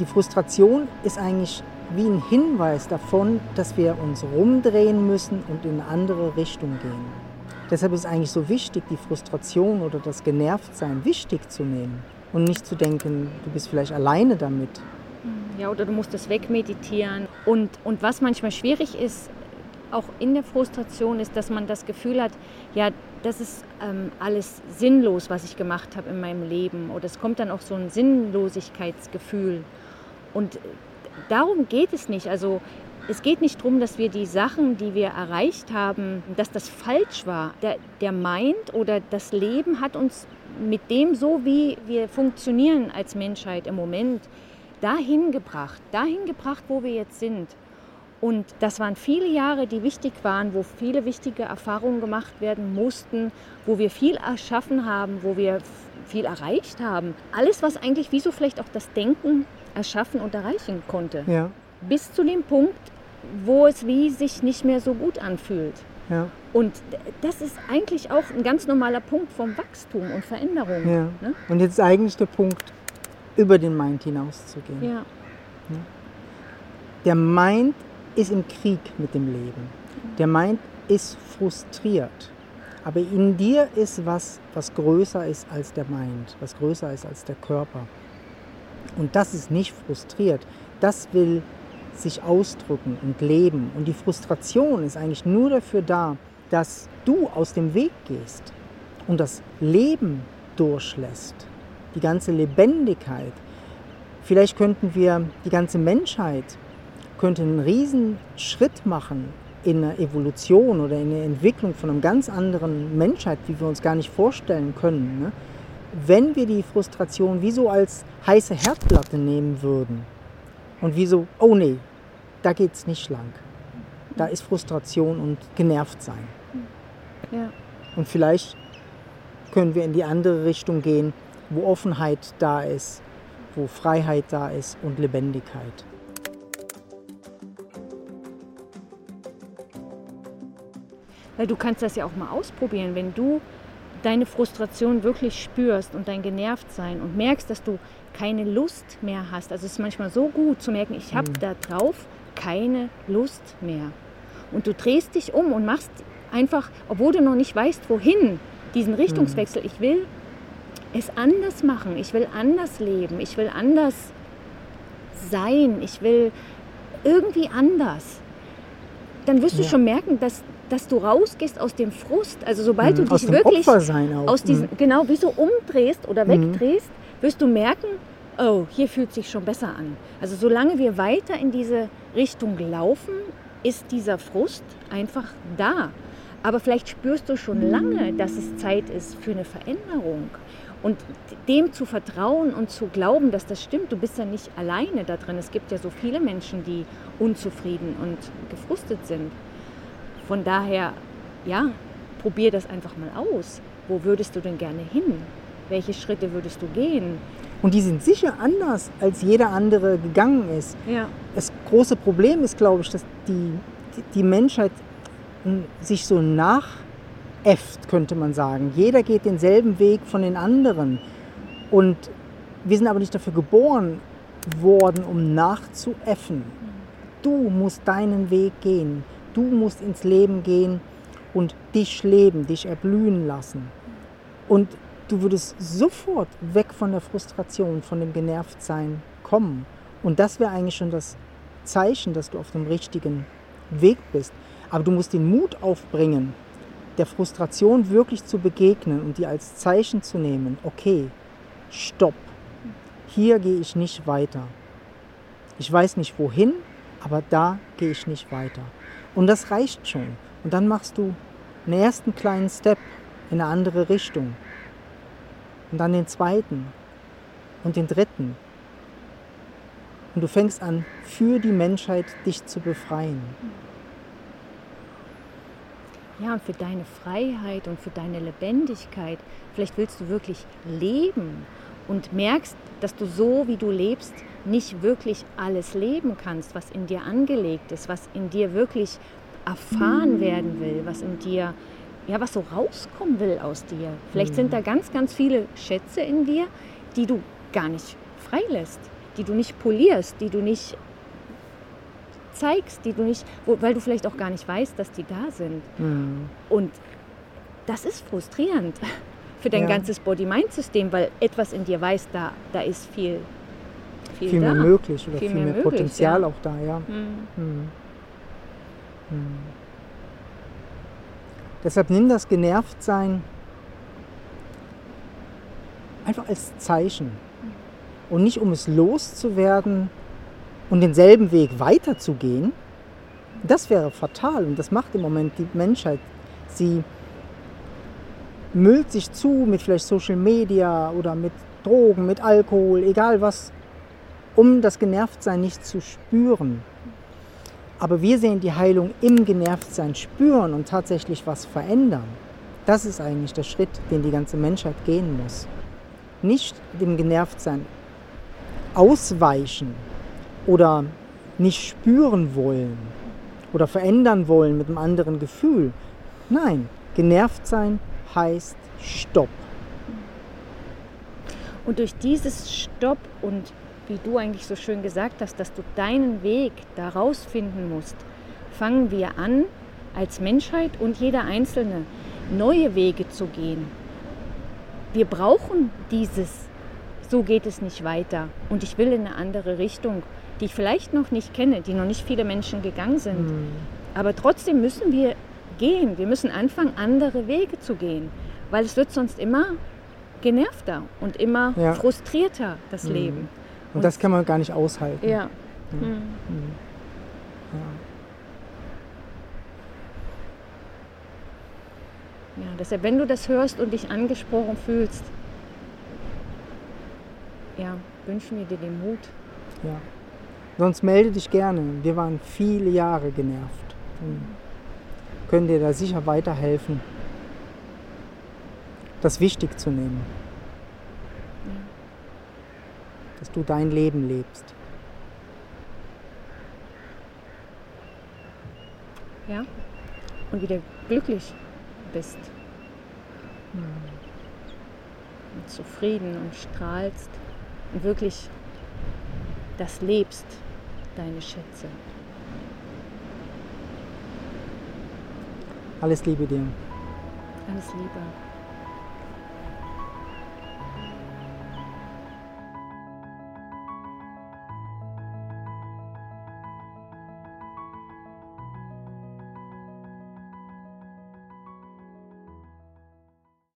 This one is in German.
die Frustration ist eigentlich wie ein Hinweis davon, dass wir uns rumdrehen müssen und in eine andere Richtung gehen. Deshalb ist es eigentlich so wichtig, die Frustration oder das Genervtsein wichtig zu nehmen und nicht zu denken, du bist vielleicht alleine damit. Ja, oder du musst das wegmeditieren. Und, und was manchmal schwierig ist, auch in der Frustration, ist, dass man das Gefühl hat, ja, das ist ähm, alles sinnlos, was ich gemacht habe in meinem Leben. Oder es kommt dann auch so ein Sinnlosigkeitsgefühl. Und darum geht es nicht. Also es geht nicht darum, dass wir die Sachen, die wir erreicht haben, dass das falsch war. Der, der Mind oder das Leben hat uns mit dem, so wie wir funktionieren als Menschheit im Moment, dahin gebracht, dahin gebracht, wo wir jetzt sind. Und das waren viele Jahre, die wichtig waren, wo viele wichtige Erfahrungen gemacht werden mussten, wo wir viel erschaffen haben, wo wir viel erreicht haben. Alles, was eigentlich wie so vielleicht auch das Denken erschaffen und erreichen konnte. Ja. Bis zu dem Punkt, wo es wie sich nicht mehr so gut anfühlt. Ja. Und das ist eigentlich auch ein ganz normaler Punkt vom Wachstum und Veränderung. Ja. Ne? Und jetzt ist eigentlich der Punkt, über den Mind hinauszugehen. Ja. Der Mind ist im Krieg mit dem Leben. Der Mind ist frustriert. Aber in dir ist was, was größer ist als der Mind, was größer ist als der Körper. Und das ist nicht frustriert. Das will sich ausdrücken und leben. Und die Frustration ist eigentlich nur dafür da, dass du aus dem Weg gehst und das Leben durchlässt. Die ganze Lebendigkeit. Vielleicht könnten wir, die ganze Menschheit könnte einen riesen Schritt machen in einer Evolution oder in der Entwicklung von einer ganz anderen Menschheit, wie wir uns gar nicht vorstellen können. Ne? Wenn wir die Frustration wie so als heiße Herdplatte nehmen würden und wie so, oh nee, da geht es nicht lang. Da ist Frustration und genervt sein. Ja. Und vielleicht können wir in die andere Richtung gehen, wo Offenheit da ist, wo Freiheit da ist und Lebendigkeit. Weil du kannst das ja auch mal ausprobieren, wenn du deine Frustration wirklich spürst und dein Genervtsein und merkst, dass du keine Lust mehr hast. Also es ist manchmal so gut zu merken, ich habe Mhm. da drauf keine Lust mehr. Und du drehst dich um und machst einfach, obwohl du noch nicht weißt, wohin, diesen Richtungswechsel. Ich will es anders machen, ich will anders leben, ich will anders sein, ich will irgendwie anders. Dann wirst du Ja. schon merken, dass, dass du rausgehst aus dem Frust. Also sobald Mhm. du dich wirklich aus diesen, Mhm. genau, wie so umdrehst oder Mhm. wegdrehst, wirst du merken, oh, hier fühlt sich schon besser an. Also solange wir weiter in diese Richtung laufen, ist dieser Frust einfach da. Aber vielleicht spürst du schon lange, dass es Zeit ist für eine Veränderung. Und dem zu vertrauen und zu glauben, dass das stimmt, du bist ja nicht alleine da drin. Es gibt ja so viele Menschen, die unzufrieden und gefrustet sind. Von daher, ja, probier das einfach mal aus. Wo würdest du denn gerne hin? Welche Schritte würdest du gehen? Und die sind sicher anders, als jeder andere gegangen ist. Ja. Das große Problem ist, glaube ich, dass die, die Menschheit m, sich so nachäfft, könnte man sagen. Jeder geht denselben Weg von den anderen. Und wir sind aber nicht dafür geboren worden, um nachzuäffen. Du musst deinen Weg gehen. Du musst ins Leben gehen und dich leben, dich erblühen lassen. Und du würdest sofort weg von der Frustration, von dem Genervtsein kommen. Und das wäre eigentlich schon das Zeichen, dass du auf dem richtigen Weg bist. Aber du musst den Mut aufbringen, der Frustration wirklich zu begegnen und die als Zeichen zu nehmen. Okay, stopp. Hier gehe ich nicht weiter. Ich weiß nicht wohin, aber da gehe ich nicht weiter. Und das reicht schon. Und dann machst du einen ersten kleinen Step in eine andere Richtung. Und dann den zweiten und den dritten. Und du fängst an, für die Menschheit dich zu befreien. Ja, und für deine Freiheit und für deine Lebendigkeit. Vielleicht willst du wirklich leben und merkst, dass du so, wie du lebst, nicht wirklich alles leben kannst, was in dir angelegt ist, was in dir wirklich erfahren werden will, was in dir, ja, was so rauskommen will aus dir. Vielleicht sind da ganz, ganz viele Schätze in dir, die du gar nicht freilässt, die du nicht polierst, die du nicht zeigst, die du nicht, weil du vielleicht auch gar nicht weißt, dass die da sind. Mhm. Und das ist frustrierend für dein Ja. ganzes Body-Mind-System, weil etwas in dir weiß, da, da ist viel, viel, Viel da. mehr möglich oder Viel viel, mehr mehr, möglich, Potenzial ja. auch da, ja. Hm. Mhm. Mhm. Deshalb nimm das Genervtsein einfach als Zeichen. Und nicht um es loszuwerden und denselben Weg weiterzugehen. Das wäre fatal und das macht im Moment die Menschheit. Sie müllt sich zu mit vielleicht Social Media oder mit Drogen, mit Alkohol, egal was, um das Genervtsein nicht zu spüren. Aber wir sehen die Heilung im Genervtsein spüren und tatsächlich was verändern. Das ist eigentlich der Schritt, den die ganze Menschheit gehen muss. Nicht dem Genervtsein ausweichen oder nicht spüren wollen oder verändern wollen mit einem anderen Gefühl. Nein, genervt sein heißt Stopp. Und durch dieses Stopp und wie du eigentlich so schön gesagt hast, dass du deinen Weg da rausfinden musst, fangen wir an, als Menschheit und jeder Einzelne neue Wege zu gehen. Wir brauchen dieses, so geht es nicht weiter und ich will in eine andere Richtung, die ich vielleicht noch nicht kenne, die noch nicht viele Menschen gegangen sind. Aber trotzdem müssen wir gehen, wir müssen anfangen, andere Wege zu gehen, weil es wird sonst immer genervter und immer Ja. frustrierter, das Mhm. Leben. Und das kann man gar nicht aushalten. Ja. Mhm. Mhm. Ja. ja. Deshalb, wenn du das hörst und dich angesprochen fühlst, ja, wünschen wir dir den Mut. Ja. Sonst melde dich gerne. Wir waren viele Jahre genervt. Können dir da sicher weiterhelfen, das wichtig zu nehmen. Dass du dein Leben lebst. Ja? Und wieder glücklich bist. Und zufrieden und strahlst und wirklich das lebst, deine Schätze. Alles Liebe dir. Alles Liebe.